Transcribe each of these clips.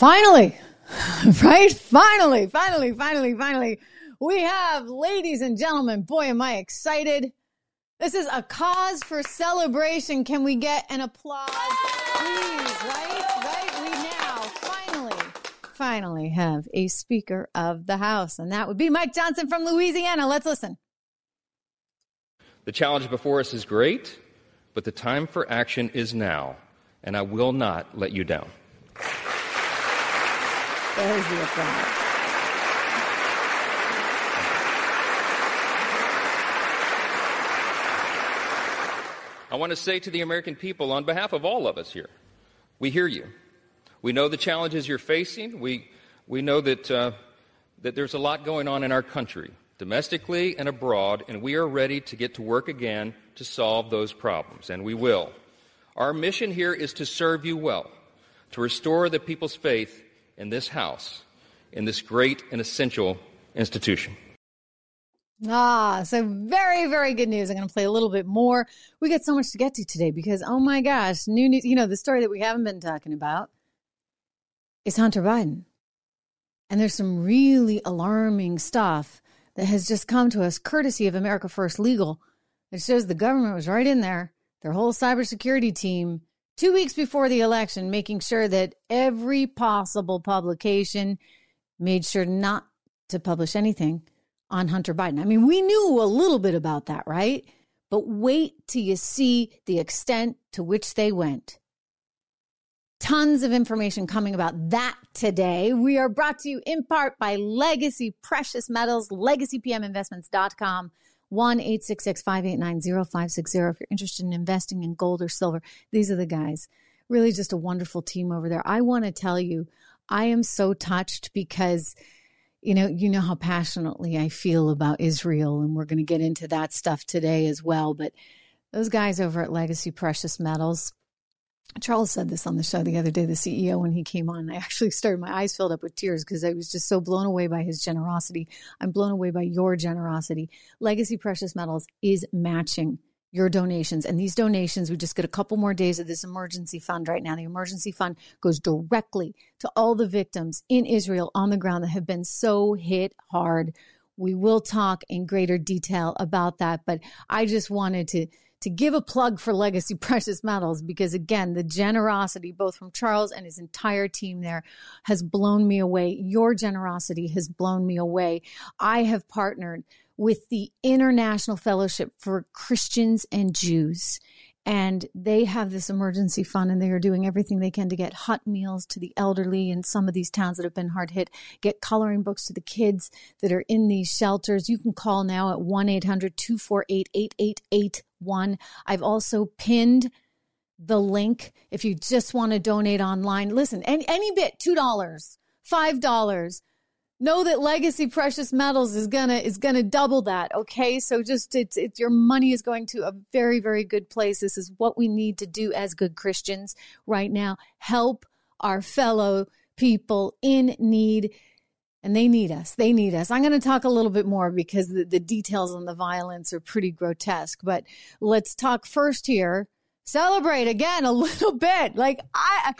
Finally, right? Finally, finally, finally, finally, we have, ladies and gentlemen, boy, am I excited. This is a cause for celebration. Can we get an applause, please? Right? Right? We now finally, finally have a Speaker of the House, and that would be Mike Johnson from Louisiana. Let's listen. The challenge before us is great, but the time for action is now, and I will not let you down. There's the applause. I want to say to the American people, on behalf of all of us here, we hear you. We know the challenges you're facing. We, we know that, uh, that there's a lot going on in our country, domestically and abroad, and we are ready to get to work again to solve those problems, and we will. Our mission here is to serve you well, to restore the people's faith in this house, in this great and essential institution. Ah, so very, very good news. I'm going to play a little bit more. We got so much to get to today because, oh my gosh, new news. You know, the story that we haven't been talking about is Hunter Biden. And there's some really alarming stuff that has just come to us courtesy of America First Legal. It shows the government was right in there, their whole cybersecurity team two weeks before the election, making sure that every possible publication made sure not to publish anything on Hunter Biden. I mean, we knew a little bit about that, right? But wait till you see the extent to which they went. Tons of information coming about that today. We are brought to you in part by Legacy Precious Metals, legacypminvestments.com. 1 866 589 0560 if you're interested in investing in gold or silver. These are the guys. Really just a wonderful team over there. I want to tell you, I am so touched because you know, you know how passionately I feel about Israel, and we're going to get into that stuff today as well. But those guys over at Legacy Precious Metals, Charles said this on the show the other day, the CEO, when he came on. I actually started, my eyes filled up with tears because I was just so blown away by his generosity. I'm blown away by your generosity. Legacy Precious Metals is matching your donations. And these donations, we just get a couple more days of this emergency fund right now. The emergency fund goes directly to all the victims in Israel on the ground that have been so hit hard. We will talk in greater detail about that, but I just wanted to to give a plug for Legacy Precious Metals because, again, the generosity, both from Charles and his entire team there, has blown me away. Your generosity has blown me away. I have partnered with the International Fellowship for Christians and Jews and they have this emergency fund and they are doing everything they can to get hot meals to the elderly in some of these towns that have been hard hit. Get coloring books to the kids that are in these shelters. You can call now at 1-800-248-8881 i've also pinned the link if you just want to donate online. Listen any, any bit $2 $5 know that legacy precious metals is gonna is gonna double that okay? So just it's it's your money is going to a very very good place. This is what we need to do as good christians right now. Help our fellow people in need and they need us. They need us. I'm going to talk a little bit more because the, the details on the violence are pretty grotesque but let's talk first here. Celebrate again a little bit. Like i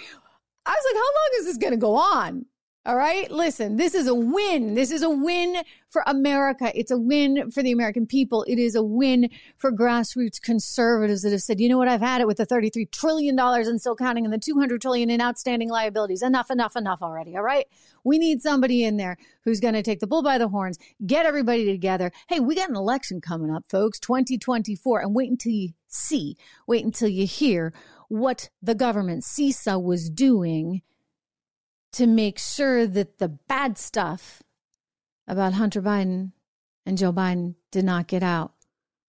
i was like how long is this going to go on all right. Listen, this is a win. This is a win for America. It's a win for the American people. It is a win for grassroots conservatives that have said, you know what? I've had it with the $33 trillion and still counting and the 200 trillion in outstanding liabilities. Enough, enough, enough already. All right. We need somebody in there who's going to take the bull by the horns, get everybody together. Hey, we got an election coming up, folks, 2024. And wait until you see, wait until you hear what the government CISA was doing to make sure that the bad stuff about Hunter Biden and Joe Biden did not get out.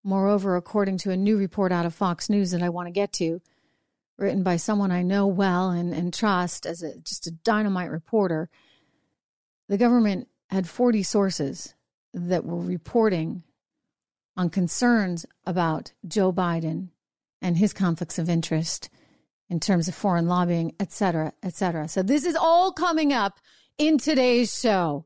Moreover, according to a new report out of Fox News that I want to get to, written by someone I know well and, and trust as a, just a dynamite reporter, the government had 40 sources that were reporting on concerns about Joe Biden and his conflicts of interest in terms of foreign lobbying, et cetera, et cetera. So this is all coming up in today's show.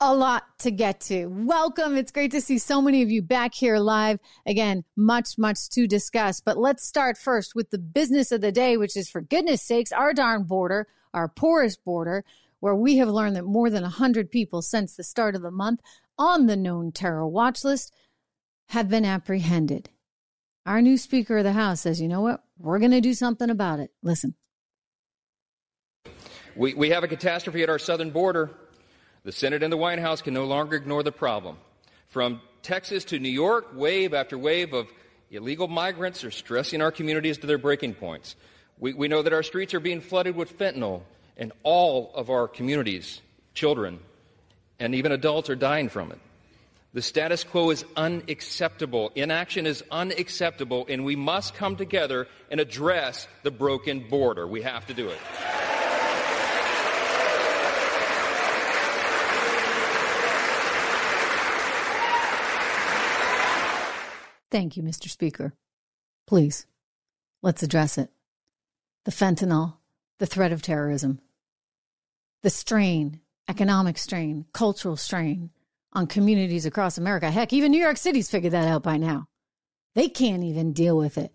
A lot to get to. Welcome. It's great to see so many of you back here live. Again, much, much to discuss. But let's start first with the business of the day, which is for goodness sakes, our darn border, our poorest border, where we have learned that more than 100 people since the start of the month on the known terror watch list have been apprehended. Our new Speaker of the House says, you know what? We're going to do something about it. Listen. We, we have a catastrophe at our southern border. The Senate and the White House can no longer ignore the problem. From Texas to New York, wave after wave of illegal migrants are stressing our communities to their breaking points. We, we know that our streets are being flooded with fentanyl, and all of our communities, children, and even adults are dying from it. The status quo is unacceptable. Inaction is unacceptable, and we must come together and address the broken border. We have to do it. Thank you, Mr. Speaker. Please, let's address it. The fentanyl, the threat of terrorism, the strain, economic strain, cultural strain on communities across America. Heck, even New York City's figured that out by now. They can't even deal with it.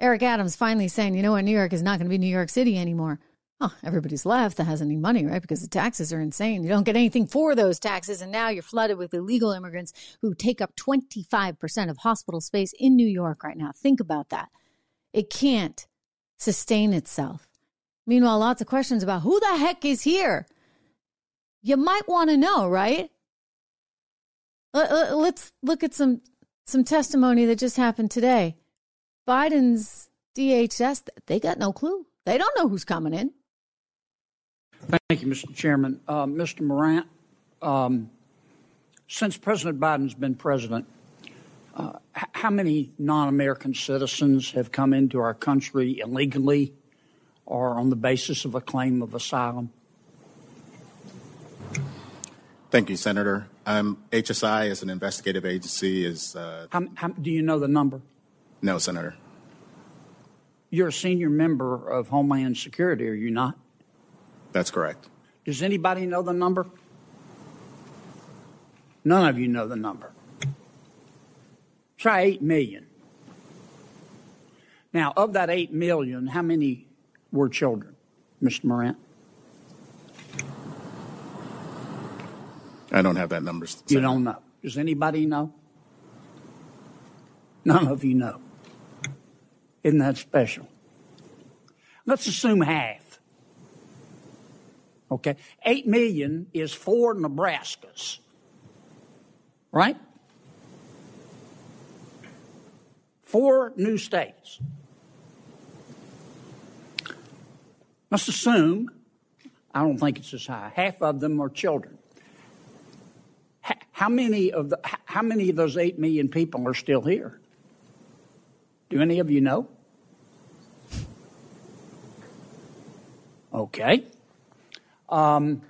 Eric Adams finally saying, you know what, New York is not going to be New York City anymore. Oh, everybody's left that has any money, right? Because the taxes are insane. You don't get anything for those taxes. And now you're flooded with illegal immigrants who take up 25% of hospital space in New York right now. Think about that. It can't sustain itself. Meanwhile, lots of questions about who the heck is here. You might want to know, right? Let's look at some some testimony that just happened today. Biden's DHS, they got no clue. They don't know who's coming in. Thank you, Mr. Chairman. Uh, Mr. Morant, um, since President Biden's been president, uh, h- how many non American citizens have come into our country illegally or on the basis of a claim of asylum? Thank you, Senator. Um, HSI, as an investigative agency, is. Uh, how, how, do you know the number? No, Senator. You're a senior member of Homeland Security, are you not? That's correct. Does anybody know the number? None of you know the number. Try 8 million. Now, of that 8 million, how many were children, Mr. Morant? I don't have that number. You don't know. Does anybody know? None of you know. Isn't that special? Let's assume half. Okay. Eight million is four Nebraskas. Right? Four new states. Let's assume, I don't think it's as high, half of them are children. How many of the how many of those eight million people are still here? Do any of you know? Okay. Um,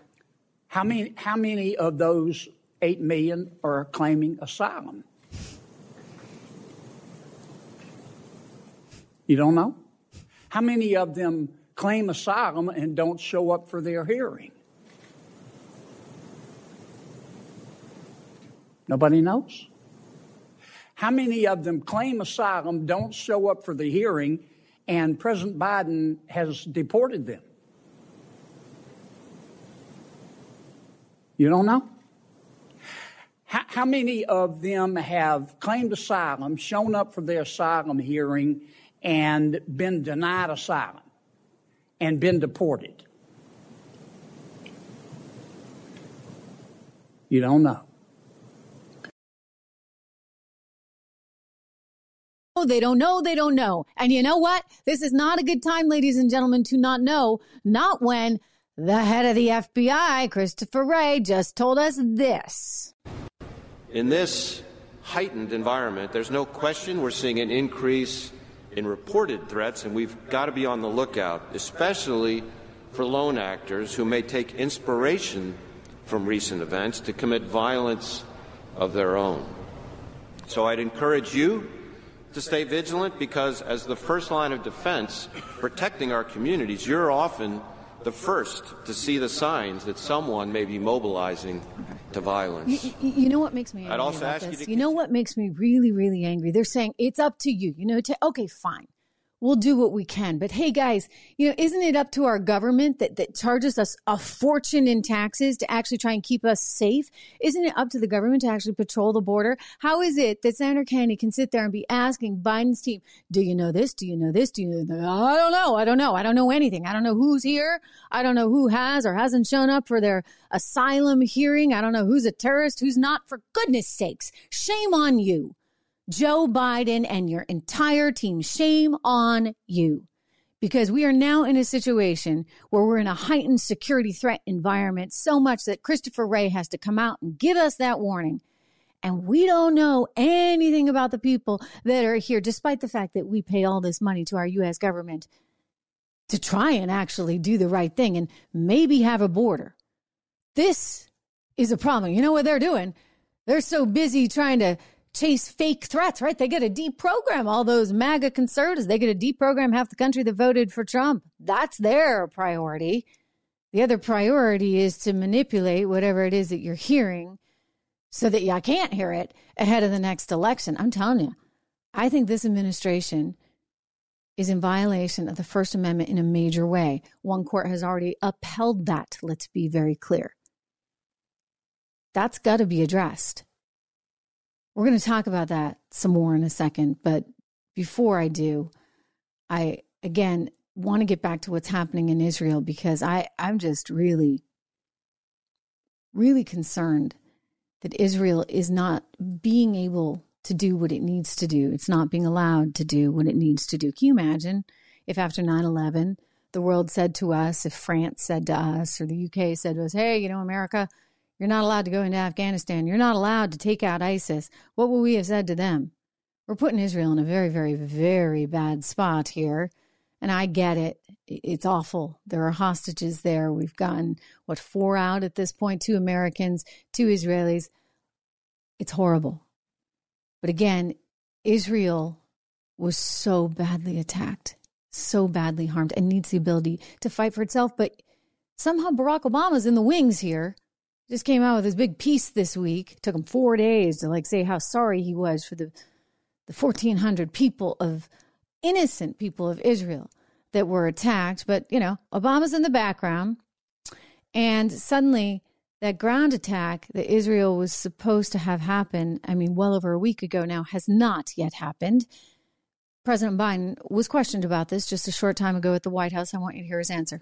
how many how many of those eight million are claiming asylum? You don't know? How many of them claim asylum and don't show up for their hearing? Nobody knows. How many of them claim asylum, don't show up for the hearing, and President Biden has deported them? You don't know? How, many of them have claimed asylum, shown up for their asylum hearing, and been denied asylum and been deported? You don't know. They don't know. They don't know. And you know what? This is not a good time, ladies and gentlemen, to not know. Not when the head of the FBI, Christopher Wray, just told us this. In this heightened environment, there's no question we're seeing an increase in reported threats, and we've got to be on the lookout, especially for lone actors who may take inspiration from recent events to commit violence of their own. So I'd encourage you to stay vigilant because, as the first line of defense, protecting our communities, you're often the first to see the signs that someone may be mobilizing to violence. You, you know what makes me angry I'd also about ask this? you to you know what makes me really, really angry? They're saying it's up to you. You know, to okay, fine. We'll do what we can. But hey, guys, you know, isn't it up to our government that, that charges us a fortune in taxes to actually try and keep us safe? Isn't it up to the government to actually patrol the border? How is it that Senator Kennedy can sit there and be asking Biden's team, do you know this? Do you know this? Do you know? I don't know. I don't know. I don't know anything. I don't know who's here. I don't know who has or hasn't shown up for their asylum hearing. I don't know who's a terrorist, who's not. For goodness sakes, shame on you. Joe Biden and your entire team. Shame on you. Because we are now in a situation where we're in a heightened security threat environment, so much that Christopher Wray has to come out and give us that warning. And we don't know anything about the people that are here, despite the fact that we pay all this money to our U.S. government to try and actually do the right thing and maybe have a border. This is a problem. You know what they're doing? They're so busy trying to chase fake threats, right? They get to deprogram all those MAGA conservatives. They get to deprogram half the country that voted for Trump. That's their priority. The other priority is to manipulate whatever it is that you're hearing so that y'all can't hear it ahead of the next election. I'm telling you, I think this administration is in violation of the First Amendment in a major way. One court has already upheld that. Let's be very clear. That's got to be addressed. We're going to talk about that some more in a second. But before I do, I again want to get back to what's happening in Israel because I, I'm just really, really concerned that Israel is not being able to do what it needs to do. It's not being allowed to do what it needs to do. Can you imagine if after 9 11, the world said to us, if France said to us, or the UK said to us, hey, you know, America, you're not allowed to go into Afghanistan. You're not allowed to take out ISIS. What would we have said to them? We're putting Israel in a very, very, very bad spot here. And I get it. It's awful. There are hostages there. We've gotten, what, four out at this point two Americans, two Israelis. It's horrible. But again, Israel was so badly attacked, so badly harmed, and needs the ability to fight for itself. But somehow Barack Obama's in the wings here just came out with his big piece this week. It took him four days to like say how sorry he was for the the fourteen hundred people of innocent people of Israel that were attacked. But you know, Obama's in the background, and suddenly that ground attack that Israel was supposed to have happened, I mean, well over a week ago now, has not yet happened. President Biden was questioned about this just a short time ago at the White House. I want you to hear his answer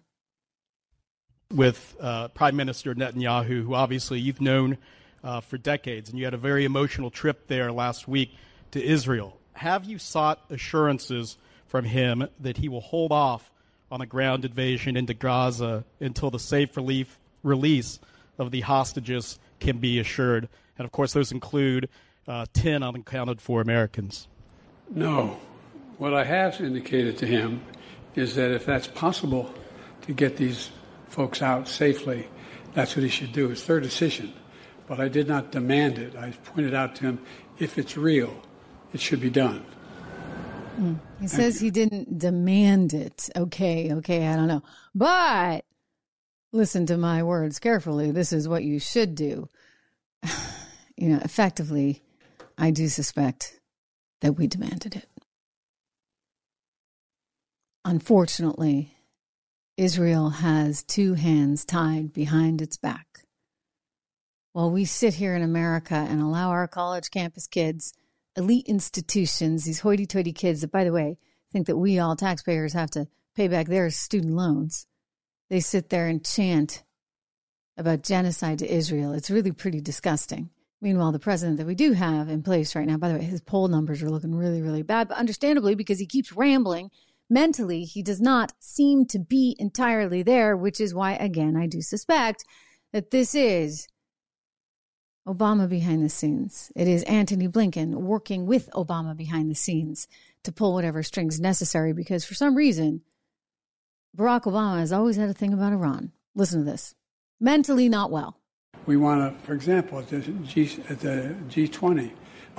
with uh, Prime Minister Netanyahu, who obviously you've known uh, for decades, and you had a very emotional trip there last week to Israel. Have you sought assurances from him that he will hold off on a ground invasion into Gaza until the safe relief release of the hostages can be assured? And of course, those include uh, 10 unaccounted for Americans. No. What I have indicated to him is that if that's possible to get these folks out safely, that's what he should do. It's their decision. But I did not demand it. I pointed out to him if it's real, it should be done. Mm. He Thank says you. he didn't demand it. Okay, okay, I don't know. But listen to my words carefully. This is what you should do. you know, effectively, I do suspect that we demanded it. Unfortunately, Israel has two hands tied behind its back. While we sit here in America and allow our college campus kids, elite institutions, these hoity toity kids that, by the way, think that we all taxpayers have to pay back their student loans, they sit there and chant about genocide to Israel. It's really pretty disgusting. Meanwhile, the president that we do have in place right now, by the way, his poll numbers are looking really, really bad, but understandably because he keeps rambling mentally he does not seem to be entirely there, which is why, again, I do suspect that this is Obama behind the scenes. It is Antony Blinken working with Obama behind the scenes to pull whatever strings necessary because for some reason, Barack Obama has always had a thing about Iran. Listen to this mentally not well. We want to, for example, at the, G, at the G20,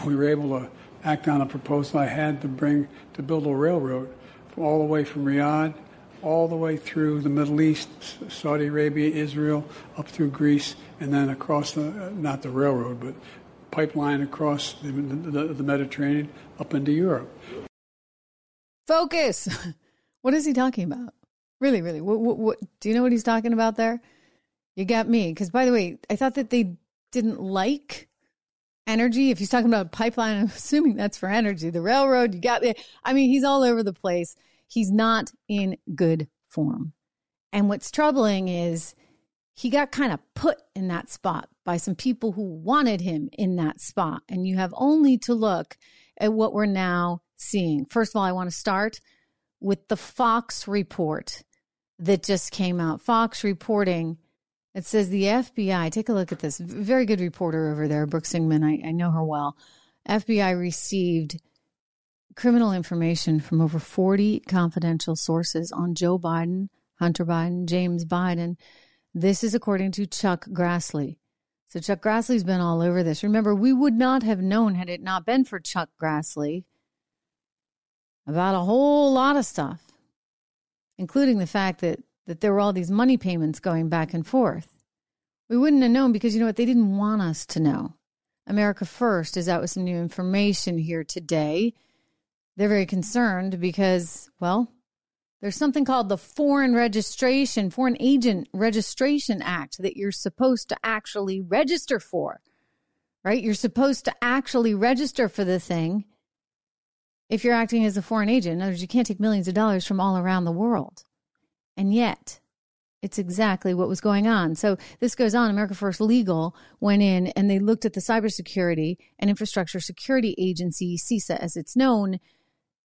we were able to act on a proposal I had to bring to build a railroad all the way from Riyadh, all the way through the Middle East, Saudi Arabia, Israel, up through Greece, and then across the, uh, not the railroad, but pipeline across the, the, the Mediterranean up into Europe. focus. what is he talking about? Really, really. What, what, what, do you know what he's talking about there? You got me. Because, by the way, I thought that they didn't like energy. If he's talking about pipeline, I'm assuming that's for energy. The railroad, you got it. I mean, he's all over the place. He's not in good form. And what's troubling is he got kind of put in that spot by some people who wanted him in that spot. And you have only to look at what we're now seeing. First of all, I want to start with the Fox report that just came out. Fox reporting. It says the FBI, take a look at this. Very good reporter over there, Brooke Singman. I, I know her well. FBI received criminal information from over 40 confidential sources on Joe Biden, Hunter Biden, James Biden. This is according to Chuck Grassley. So Chuck Grassley's been all over this. Remember, we would not have known had it not been for Chuck Grassley about a whole lot of stuff, including the fact that that there were all these money payments going back and forth. We wouldn't have known because you know what? They didn't want us to know. America First is out with some new information here today. They're very concerned because, well, there's something called the Foreign Registration, Foreign Agent Registration Act that you're supposed to actually register for, right? You're supposed to actually register for the thing if you're acting as a foreign agent. In other words, you can't take millions of dollars from all around the world. And yet, it's exactly what was going on. So this goes on. America First Legal went in and they looked at the Cybersecurity and Infrastructure Security Agency, CISA as it's known,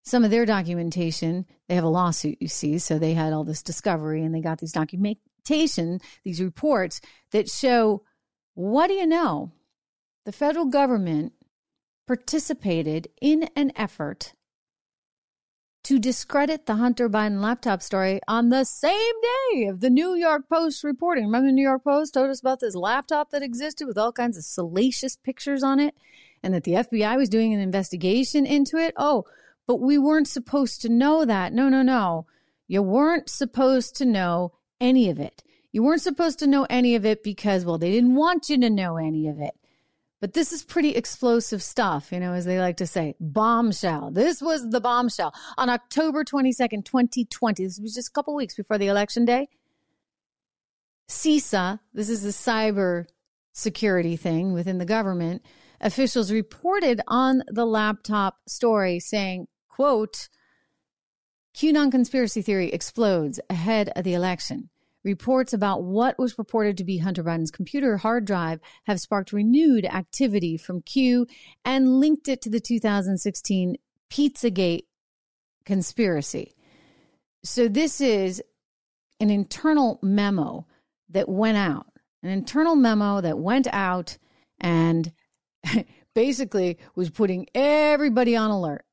some of their documentation. They have a lawsuit, you see. So they had all this discovery and they got these documentation, these reports that show what do you know? The federal government participated in an effort to discredit the Hunter Biden laptop story on the same day of the New York Post reporting. Remember, the New York Post told us about this laptop that existed with all kinds of salacious pictures on it and that the FBI was doing an investigation into it? Oh, but we weren't supposed to know that. No, no, no. You weren't supposed to know any of it. You weren't supposed to know any of it because, well, they didn't want you to know any of it. But this is pretty explosive stuff, you know, as they like to say. Bombshell. This was the bombshell. On October 22nd, 2020, this was just a couple weeks before the election day, CISA, this is the cyber security thing within the government, officials reported on the laptop story saying, quote, QAnon conspiracy theory explodes ahead of the election. Reports about what was purported to be Hunter Biden's computer hard drive have sparked renewed activity from Q and linked it to the 2016 Pizzagate conspiracy. So, this is an internal memo that went out, an internal memo that went out and basically was putting everybody on alert.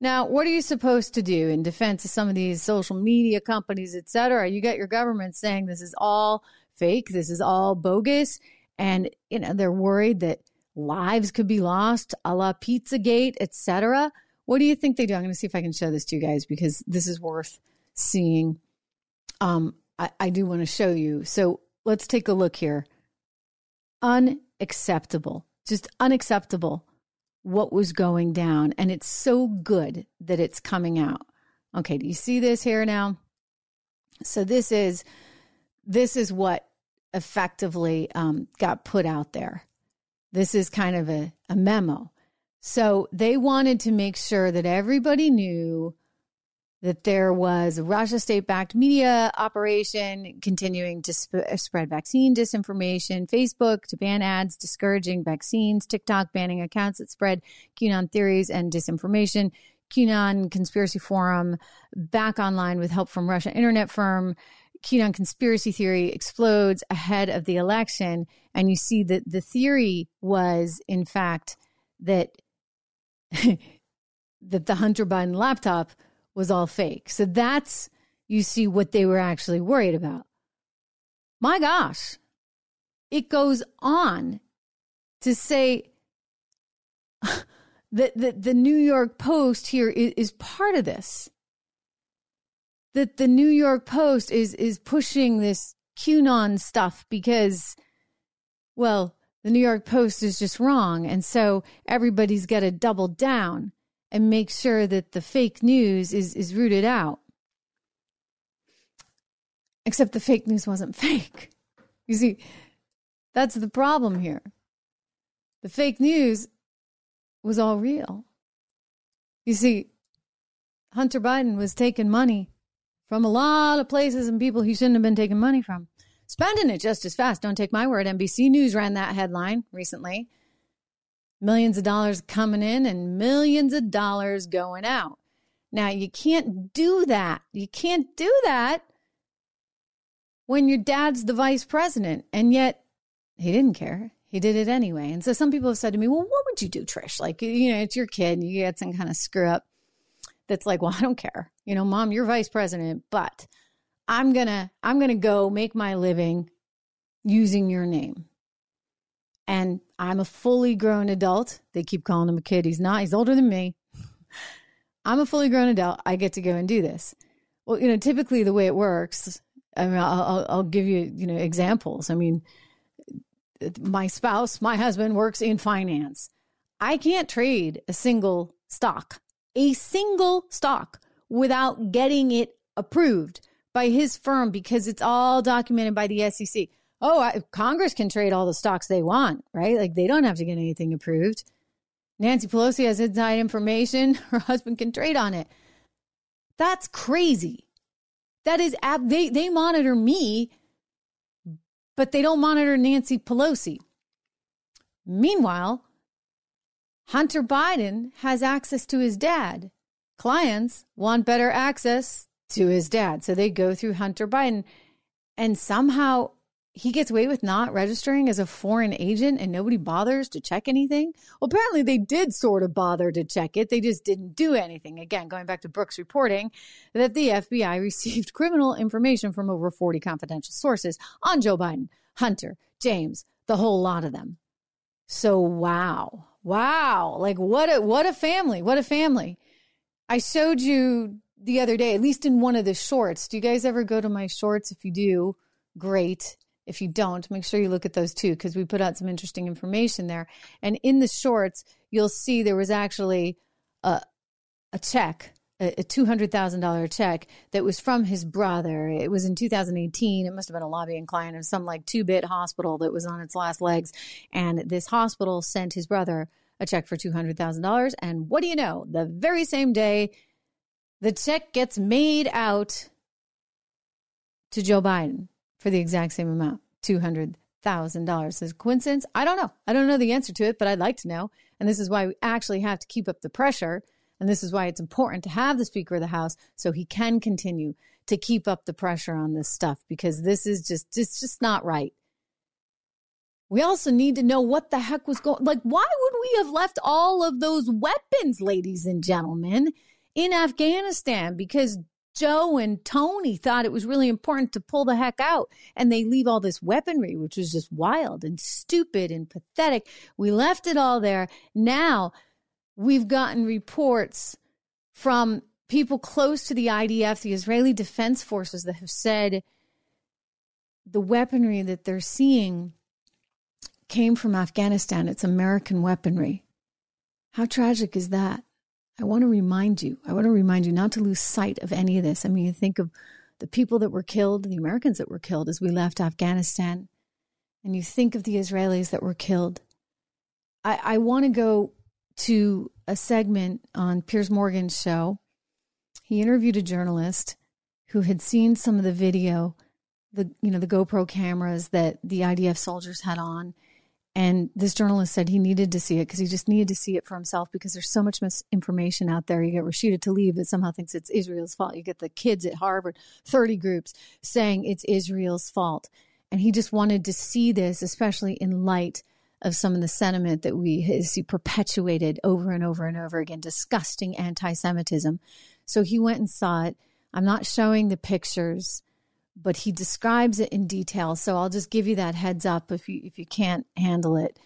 Now, what are you supposed to do in defense of some of these social media companies, et cetera? You got your government saying this is all fake, this is all bogus, and you know they're worried that lives could be lost, a la Pizzagate, et cetera. What do you think they do? I'm going to see if I can show this to you guys because this is worth seeing. Um, I, I do want to show you. So let's take a look here. Unacceptable, just unacceptable what was going down. And it's so good that it's coming out. Okay, do you see this here now? So this is this is what effectively um, got put out there. This is kind of a, a memo. So they wanted to make sure that everybody knew that there was a Russia state backed media operation continuing to sp- spread vaccine disinformation, Facebook to ban ads discouraging vaccines, TikTok banning accounts that spread QAnon theories and disinformation, QAnon conspiracy forum back online with help from Russia internet firm. QAnon conspiracy theory explodes ahead of the election. And you see that the theory was, in fact, that that the Hunter Biden laptop was all fake. So that's, you see, what they were actually worried about. My gosh, it goes on to say that the, the New York Post here is, is part of this. That the New York Post is is pushing this QAnon stuff because, well, the New York Post is just wrong. And so everybody's got to double down and make sure that the fake news is, is rooted out. Except the fake news wasn't fake. You see, that's the problem here. The fake news was all real. You see, Hunter Biden was taking money from a lot of places and people he shouldn't have been taking money from. Spending it just as fast. Don't take my word. NBC News ran that headline recently. Millions of dollars coming in and millions of dollars going out. Now, you can't do that. You can't do that when your dad's the vice president. And yet, he didn't care. He did it anyway. And so some people have said to me, well, what would you do, Trish? Like, you know, it's your kid and you get some kind of screw up that's like, well, I don't care. You know, mom, you're vice president, but I'm going to I'm going to go make my living using your name. And I'm a fully grown adult. They keep calling him a kid. He's not. He's older than me. I'm a fully grown adult. I get to go and do this. Well, you know, typically the way it works, I mean, I'll, I'll give you, you know, examples. I mean, my spouse, my husband works in finance. I can't trade a single stock, a single stock without getting it approved by his firm because it's all documented by the SEC. Oh, I, Congress can trade all the stocks they want, right? Like they don't have to get anything approved. Nancy Pelosi has inside information. Her husband can trade on it. That's crazy. That is, ab- they, they monitor me but they don't monitor Nancy Pelosi. Meanwhile, Hunter Biden has access to his dad. Clients want better access to his dad. So they go through Hunter Biden. And somehow he gets away with not registering as a foreign agent and nobody bothers to check anything. Well, apparently they did sort of bother to check it. They just didn't do anything. Again, going back to Brooke's reporting that the FBI received criminal information from over 40 confidential sources on Joe Biden, Hunter, James, the whole lot of them. So wow. Wow. Like what a what a family. What a family. I showed you the other day, at least in one of the shorts. Do you guys ever go to my shorts? If you do, great. If you don't, make sure you look at those too, because we put out some interesting information there. And in the shorts, you'll see there was actually a, a check, a, a $200,000 check that was from his brother. It was in 2018. It must have been a lobbying client of some like two bit hospital that was on its last legs. And this hospital sent his brother a check for $200,000. And what do you know? The very same day, the check gets made out to Joe Biden for the exact same amount $200,000. Is coincidence? I don't know. I don't know the answer to it, but I'd like to know. And this is why we actually have to keep up the pressure. And this is why it's important to have the Speaker of the House so he can continue to keep up the pressure on this stuff because this is just, it's just not right. We also need to know what the heck was going like why would we have left all of those weapons ladies and gentlemen in Afghanistan because Joe and Tony thought it was really important to pull the heck out. And they leave all this weaponry, which was just wild and stupid and pathetic. We left it all there. Now we've gotten reports from people close to the IDF, the Israeli Defense Forces, that have said the weaponry that they're seeing came from Afghanistan. It's American weaponry. How tragic is that? I want to remind you, I want to remind you not to lose sight of any of this. I mean, you think of the people that were killed, the Americans that were killed as we left Afghanistan, and you think of the Israelis that were killed. I, I want to go to a segment on Piers Morgan's show. He interviewed a journalist who had seen some of the video, the you know the GoPro cameras that the IDF soldiers had on, and this journalist said he needed to see it because he just needed to see it for himself because there's so much misinformation out there. You get Rashida Tlaib that somehow thinks it's Israel's fault. You get the kids at Harvard, 30 groups saying it's Israel's fault. And he just wanted to see this, especially in light of some of the sentiment that we see perpetuated over and over and over again, disgusting anti Semitism. So he went and saw it. I'm not showing the pictures but he describes it in detail. So I'll just give you that heads up if you if you can't handle it.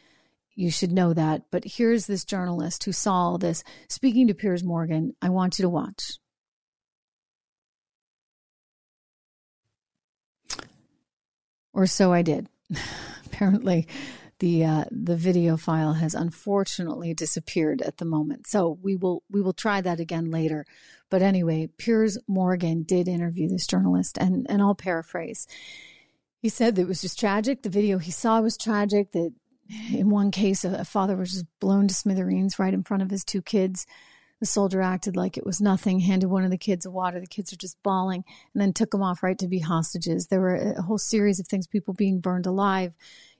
You should know that. But here's this journalist who saw all this speaking to Piers Morgan. I want you to watch. Or so I did. Apparently, the uh, the video file has unfortunately disappeared at the moment. So we will we will try that again later. But anyway, Piers Morgan did interview this journalist, and and I'll paraphrase. He said that it was just tragic. The video he saw was tragic. That in one case, a, a father was just blown to smithereens right in front of his two kids. The soldier acted like it was nothing, handed one of the kids a water. The kids are just bawling, and then took them off right to be hostages. There were a whole series of things, people being burned alive.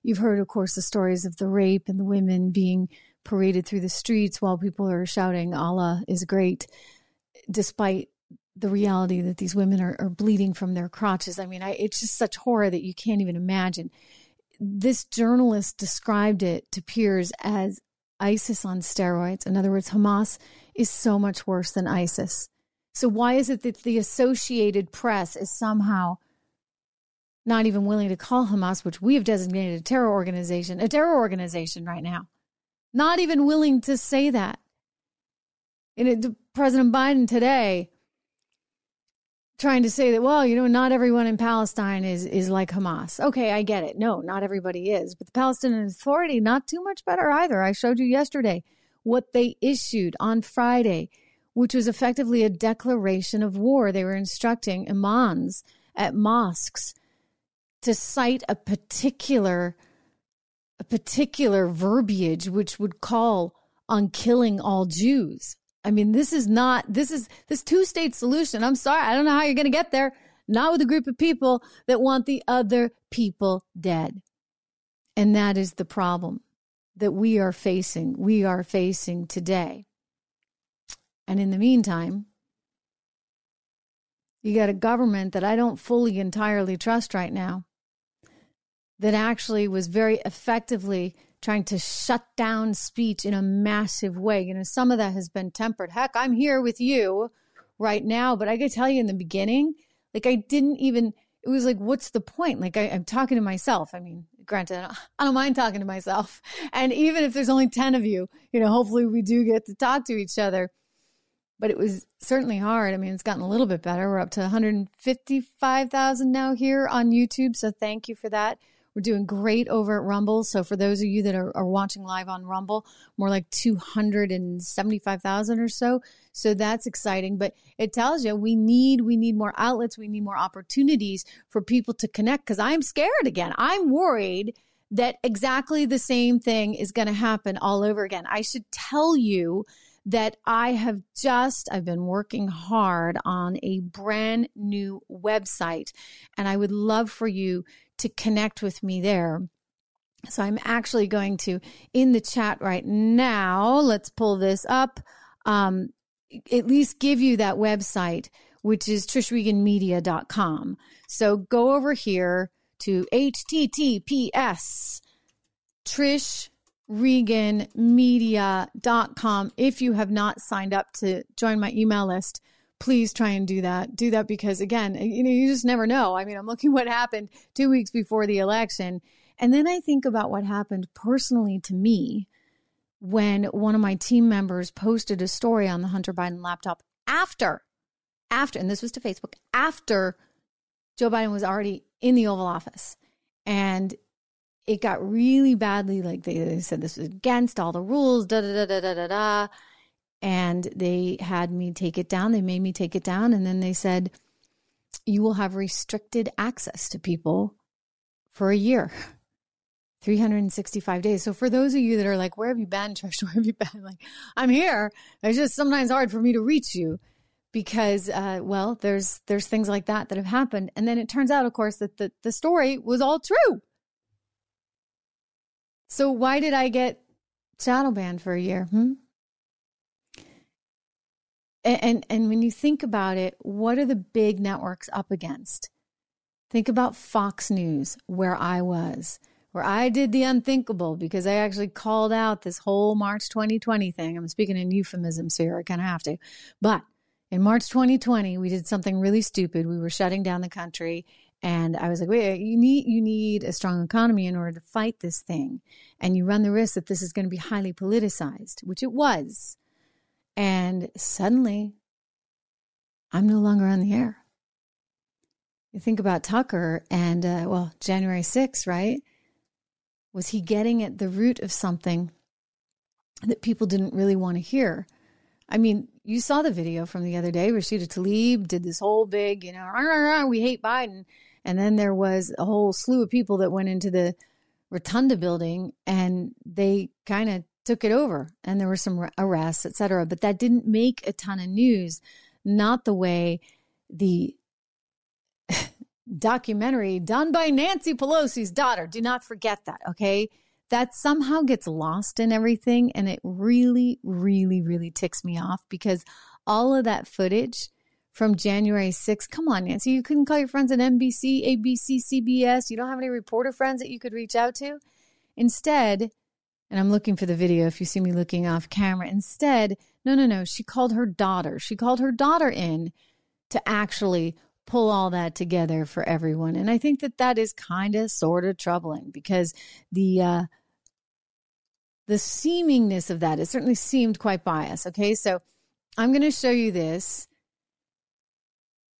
You've heard, of course, the stories of the rape and the women being paraded through the streets while people are shouting, Allah is great, despite the reality that these women are, are bleeding from their crotches. I mean, I, it's just such horror that you can't even imagine. This journalist described it to Piers as ISIS on steroids. In other words, Hamas is so much worse than ISIS. So, why is it that the Associated Press is somehow not even willing to call Hamas, which we have designated a terror organization, a terror organization right now? Not even willing to say that. And it, President Biden today trying to say that, well, you know, not everyone in Palestine is is like Hamas. Okay, I get it. No, not everybody is, but the Palestinian Authority not too much better either. I showed you yesterday what they issued on Friday, which was effectively a declaration of war. They were instructing imams at mosques to cite a particular a particular verbiage which would call on killing all Jews. I mean, this is not this is this two-state solution. I'm sorry, I don't know how you're going to get there. Not with a group of people that want the other people dead. And that is the problem that we are facing, we are facing today. And in the meantime, you got a government that I don't fully entirely trust right now, that actually was very effectively trying to shut down speech in a massive way. You know, some of that has been tempered. Heck, I'm here with you right now, but I could tell you in the beginning, like I didn't even, it was like, what's the point? Like I, am talking to myself. I mean, granted, I don't mind talking to myself. And even if there's only 10 of you, you know, hopefully we do get to talk to each other. But it was certainly hard. I mean, it's gotten a little bit better. We're up to 155,000 now here on YouTube. So thank you for that. We're doing great over at Rumble. So for those of you that are, are watching live on Rumble, more like 275,000 or so. So that's exciting. But it tells you we need we need more outlets, we need more opportunities for people to connect because I'm scared again. I'm worried that exactly the same thing is going to happen all over again. I should tell you that I have just I've been working hard on a brand new website and I would love for you to connect with me there. So I'm actually going to in the chat right now. Let's pull this up. Um, at least give you that website, which is trishreganmedia.com. So go over here to https trishreganmedia.com. If you have not signed up to join my email list, please try and do that. Do that because again, eh, you know, you just never know. I mean, I'm looking what happened 2 weeks before the election, and then I think about what happened personally to me when one of my team members posted a story on the Hunter Biden laptop after after and this was to Facebook after Joe Biden was already in the Oval Office. And it got really badly like they, they said this was against all the rules, da da da da da da da and they had me take it down. They made me take it down. And then they said, you will have restricted access to people for a year. 365 days. So for those of you that are like, where have you been, Trish? Where have you been? Like, I'm here. It's just sometimes hard for me to reach you because, uh, well, there's there's things like that that have happened, and then it turns out, of course, that the the story was all true. So why did I get shadow banned for a year? Hmm? And, and, when you think about it, what are the big networks up against? Think about Fox News, where I was, where I did the unthinkable because I actually called out this whole March 2020 thing. I'm speaking in euphemisms here, I kind of have to. But in March 2020, we did something really stupid. We were shutting down the country and I was like, wait, you need you need a strong economy in order to fight this thing. And you run the risk that this is going to be highly politicized, which it was. And suddenly, I'm no longer on the air. You think about Tucker and, uh, well, January 6th, right? Was he getting at the root of something that people didn't really want to hear? I mean, you saw the video from the other day. Rashida Tlaib did this whole big, you know, rah, rah, rah, we hate Biden. And then there was a whole slew of people that went into the Rotunda building and they kind of took it over and there were some arrests, et cetera. But that didn't make a ton of news, not the way the documentary done by Nancy Pelosi's daughter. Do not forget that, okay? That somehow gets lost in everything. And it really, really, really ticks me off because all of that footage from January 6th, come on, Nancy, you couldn't call your friends at NBC, ABC, CBS. You don't have any reporter friends that you could reach out to. Instead, and I'm looking for the video if you see me looking off camera. Instead, no, no, no, she called her daughter. She called her daughter in to actually pull all that together for everyone. And I think that that is kind of sort of troubling because the uh, the seemingness of that it certainly seemed quite biased. Okay, so I'm going to show you this.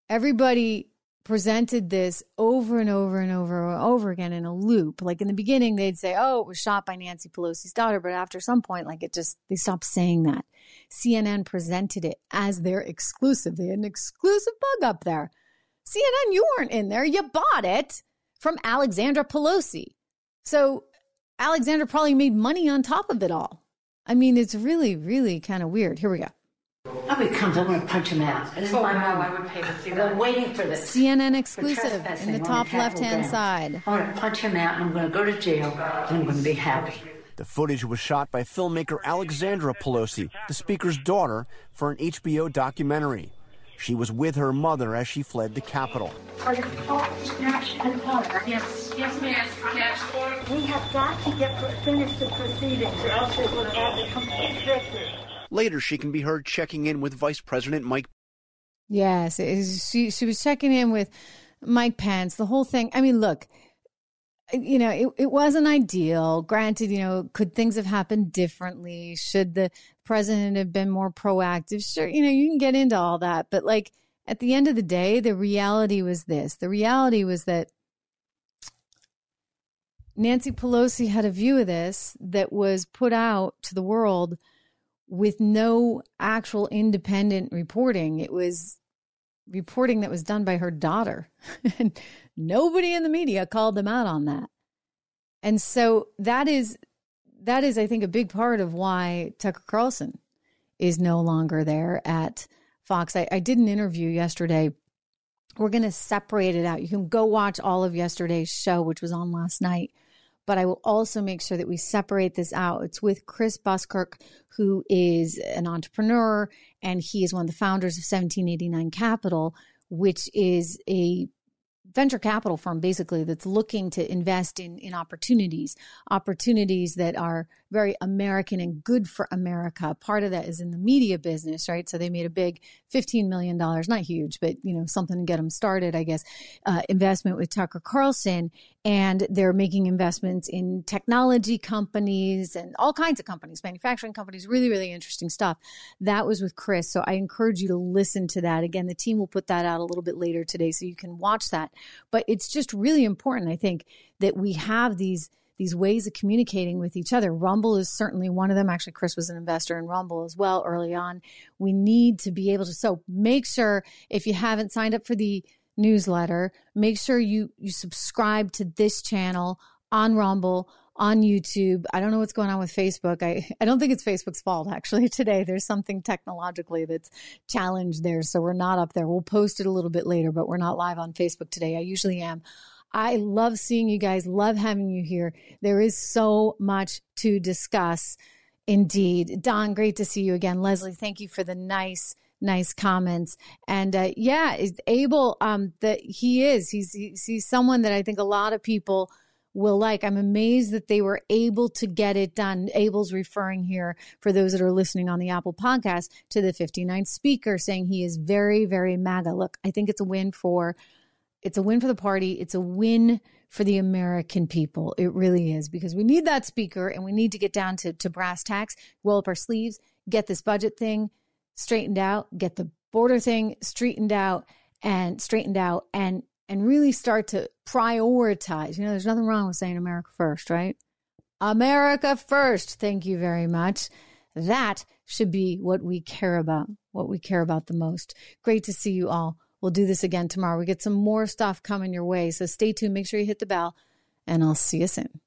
Everybody presented this over and over and over and over again in a loop. Like in the beginning, they'd say, "Oh, it was shot by Nancy Pelosi's daughter," but after some point, like it just they stopped saying that. CNN presented it as their exclusive. They had an exclusive bug up there. CNN, you weren't in there. You bought it from Alexandra Pelosi. So Alexandra probably made money on top of it all. I mean, it's really, really kind of weird. Here we go. Oh, he comes. I'm going to punch him out. This is Oh, my wow. I would pay to see I've that. been waiting for this. CNN For exclusive trespassing in the on top Capitol left hand grounds. side. I'm going to punch him out, and I'm going to go to jail, and I'm going to be happy. The footage was shot by filmmaker Alexandra Pelosi, the Speaker's daughter, for an HBO documentary. She was with her mother as she fled the Capitol. Are you oh, Nash and Hunter? Yes, yes, ma'am. Yes. We have got to get finish the proceedings, or else it will have the complete victory. Later, she can be heard checking in with Vice President Mike Yes, she she was checking in with Mike Pence. The whole thing. I mean, look, you know, it, it wasn't ideal. Granted, you know, could things have happened differently? Should the president have been more proactive? Sure, you know, you can get into all that, but like at the end of the day, the reality was this: the reality was that Nancy Pelosi had a view of this that was put out to the world with no actual independent reporting. It was reporting that was done by her daughter. and nobody in the media called them out on that. And so that is that is I think a big part of why Tucker Carlson is no longer there at Fox. I, I did an interview yesterday. We're going to separate it out. You can go watch all of yesterday's show, which was on last night but I will also make sure that we separate this out. It's with Chris Buskirk, who is an entrepreneur, and he is one of the founders of 1789 Capital, which is a venture capital firm basically that's looking to invest in in opportunities opportunities that are very american and good for america. Part of that is in the media business right? So they made a big 15 million dollars not huge but you know something to get them started i guess uh, investment with tucker carlson. And they're making investments in technology companies and all kinds of companies manufacturing companies really really interesting stuff. That was with chris. So i encourage you to listen to that. Again the team will put that out a little bit later today so you can watch that but it's just really important i think that we have these these ways of communicating with each other. Rumble is certainly one of them. Actually chris was an investor in rumble as well early on. We need to be able to so make sure if you haven't signed up for the newsletter make sure you you subscribe to this channel on rumble on YouTube. I don't know what's going on with Facebook. I, I don't think it's Facebook's fault actually today. There's something technologically that's challenged there. So we're not up there. We'll post it a little bit later, but we're not live on Facebook today. I usually am. I love seeing you guys, love having you here. There is so much to discuss. Indeed. Don, great to see you again. Leslie, thank you for the nice nice comments and uh, yeah abel um that he is he's he's someone that i think a lot of people will like. I'm amazed that they were able to get it done. Abel's referring here for those that are listening on the Apple podcast to the 59th speaker saying he is very, very MAGA. Look, I think it's a win for it's a win for the party. It's a win for the American people. It really is because we need that speaker and we need to get down to, to brass tacks, roll up our sleeves, get this budget thing straightened out, get the border thing straightened out and straightened out and and really start to prioritize. You know, there's nothing wrong with saying America first, right? America first. Thank you very much. That should be what we care about, what we care about the most. Great to see you all. We'll do this again tomorrow. We get some more stuff coming your way. So stay tuned. Make sure you hit the bell, and I'll see you soon.